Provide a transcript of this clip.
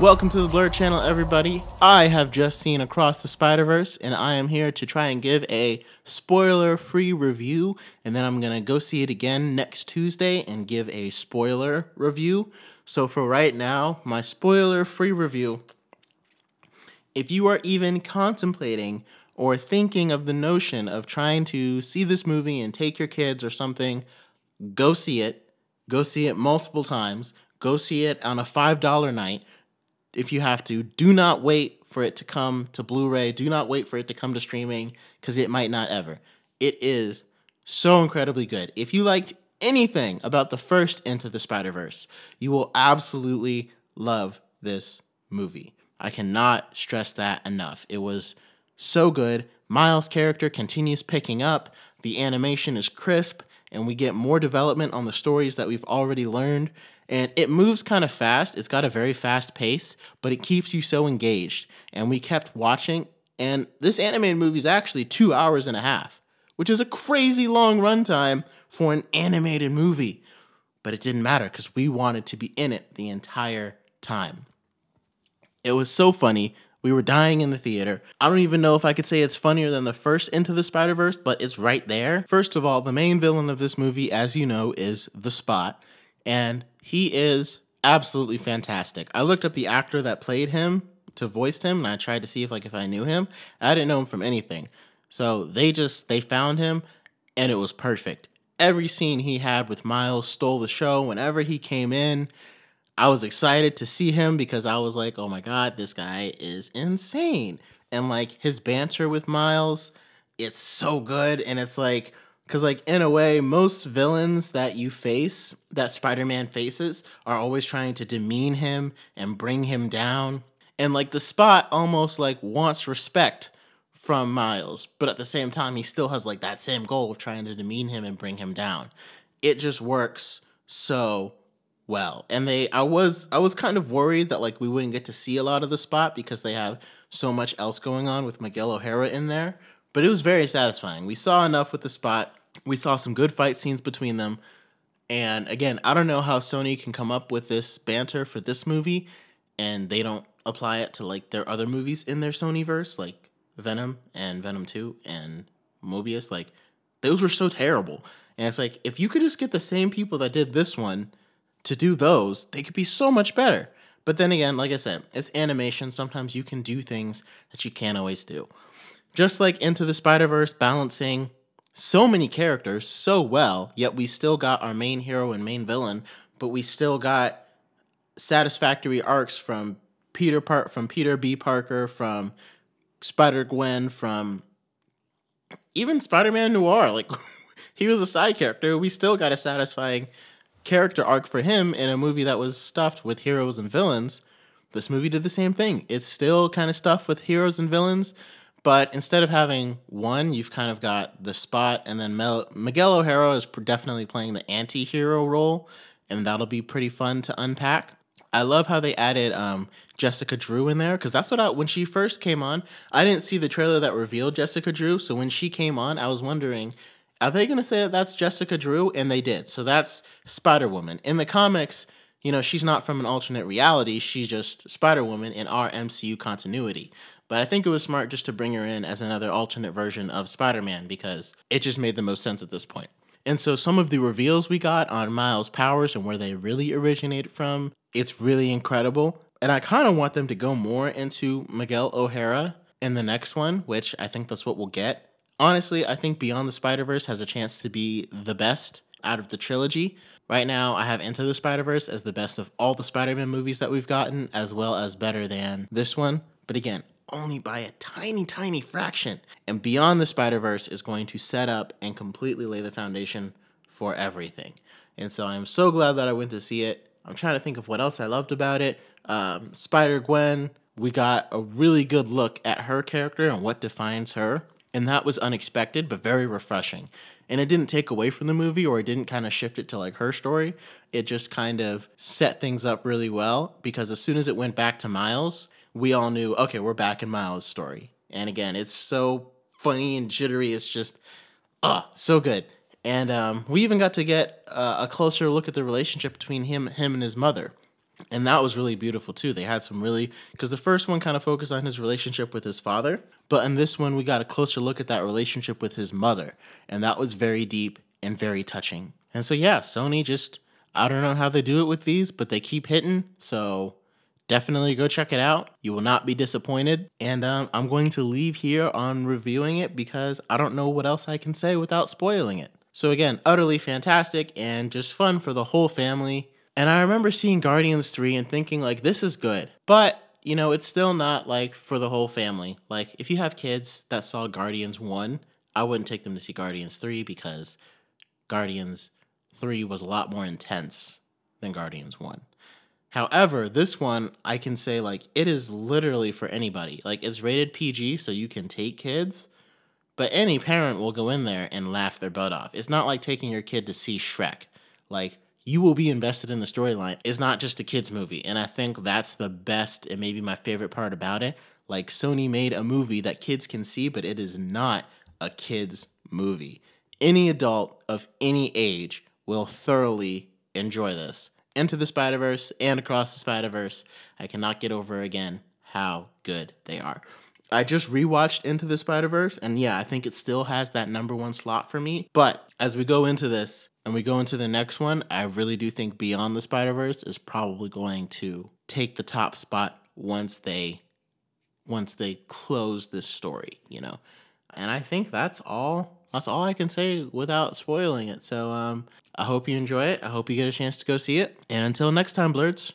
Welcome to the Blur Channel, everybody. I have just seen Across the Spider Verse, and I am here to try and give a spoiler free review. And then I'm going to go see it again next Tuesday and give a spoiler review. So, for right now, my spoiler free review if you are even contemplating or thinking of the notion of trying to see this movie and take your kids or something, go see it. Go see it multiple times. Go see it on a $5 night if you have to. Do not wait for it to come to Blu ray. Do not wait for it to come to streaming because it might not ever. It is so incredibly good. If you liked anything about the first Into the Spider Verse, you will absolutely love this movie. I cannot stress that enough. It was so good. Miles' character continues picking up, the animation is crisp, and we get more development on the stories that we've already learned and it moves kind of fast. It's got a very fast pace, but it keeps you so engaged. And we kept watching, and this animated movie is actually two hours and a half, which is a crazy long runtime for an animated movie. But it didn't matter because we wanted to be in it the entire time. It was so funny. We were dying in the theater. I don't even know if I could say it's funnier than the first Into the Spider Verse, but it's right there. First of all, the main villain of this movie, as you know, is The Spot and he is absolutely fantastic. I looked up the actor that played him to voice him, and I tried to see if like if I knew him. I didn't know him from anything, so they just they found him, and it was perfect. Every scene he had with Miles stole the show. Whenever he came in, I was excited to see him because I was like, oh my god, this guy is insane. And like his banter with Miles, it's so good, and it's like because, like, in a way, most villains that you face, that Spider Man faces, are always trying to demean him and bring him down. And, like, the spot almost, like, wants respect from Miles, but at the same time, he still has, like, that same goal of trying to demean him and bring him down. It just works so well. And they I was I was kind of worried that like we wouldn't get to see a lot of the spot because they have so much else going on with Miguel O'Hara in there, but it was very satisfying. We saw enough with the spot we saw some good fight scenes between them. And again, I don't know how Sony can come up with this banter for this movie and they don't apply it to like their other movies in their Sony verse, like Venom and Venom 2 and Morbius Like, those were so terrible. And it's like, if you could just get the same people that did this one to do those, they could be so much better. But then again, like I said, it's animation. Sometimes you can do things that you can't always do. Just like Into the Spider Verse, balancing so many characters so well, yet we still got our main hero and main villain, but we still got satisfactory arcs from Peter Part from Peter B. Parker, from Spider Gwen, from even Spider Man Noir. Like he was a side character. We still got a satisfying character arc for him in a movie that was stuffed with heroes and villains. This movie did the same thing. It's still kind of stuffed with heroes and villains, but instead of having one, you've kind of got the spot, and then Mel- Miguel O'Hara is definitely playing the anti hero role, and that'll be pretty fun to unpack. I love how they added um, Jessica Drew in there because that's what I when she first came on. I didn't see the trailer that revealed Jessica Drew, so when she came on, I was wondering, are they gonna say that that's Jessica Drew? And they did. So that's Spider Woman in the comics. You know, she's not from an alternate reality. She's just Spider Woman in our MCU continuity. But I think it was smart just to bring her in as another alternate version of Spider Man because it just made the most sense at this point. And so some of the reveals we got on Miles' powers and where they really originated from, it's really incredible. And I kind of want them to go more into Miguel O'Hara in the next one, which I think that's what we'll get. Honestly, I think Beyond the Spider Verse has a chance to be the best out of the trilogy. Right now, I have Into the Spider Verse as the best of all the Spider Man movies that we've gotten, as well as better than this one. But again, only by a tiny, tiny fraction. And Beyond the Spider Verse is going to set up and completely lay the foundation for everything. And so I'm so glad that I went to see it. I'm trying to think of what else I loved about it. Um, Spider Gwen, we got a really good look at her character and what defines her. And that was unexpected, but very refreshing. And it didn't take away from the movie or it didn't kind of shift it to like her story. It just kind of set things up really well because as soon as it went back to Miles, we all knew, okay, we're back in Miles' story. And again, it's so funny and jittery. It's just, ah, so good. And um, we even got to get uh, a closer look at the relationship between him, him and his mother. And that was really beautiful too. They had some really, because the first one kind of focused on his relationship with his father, but in this one, we got a closer look at that relationship with his mother. And that was very deep and very touching. And so, yeah, Sony just, I don't know how they do it with these, but they keep hitting. So, definitely go check it out. You will not be disappointed. And um, I'm going to leave here on reviewing it because I don't know what else I can say without spoiling it. So, again, utterly fantastic and just fun for the whole family. And I remember seeing Guardians 3 and thinking, like, this is good. But, you know, it's still not like for the whole family. Like, if you have kids that saw Guardians 1, I wouldn't take them to see Guardians 3 because Guardians 3 was a lot more intense than Guardians 1. However, this one I can say like it is literally for anybody. Like it's rated PG so you can take kids, but any parent will go in there and laugh their butt off. It's not like taking your kid to see Shrek. Like you will be invested in the storyline. It's not just a kids movie, and I think that's the best and maybe my favorite part about it. Like Sony made a movie that kids can see, but it is not a kids movie. Any adult of any age will thoroughly enjoy this. Into the Spider Verse and Across the Spider Verse. I cannot get over again how good they are. I just rewatched Into the Spider Verse, and yeah, I think it still has that number one slot for me. But as we go into this and we go into the next one, I really do think Beyond the Spider Verse is probably going to take the top spot once they once they close this story, you know. And I think that's all that's all I can say without spoiling it. So um, I hope you enjoy it. I hope you get a chance to go see it. And until next time, Blurds,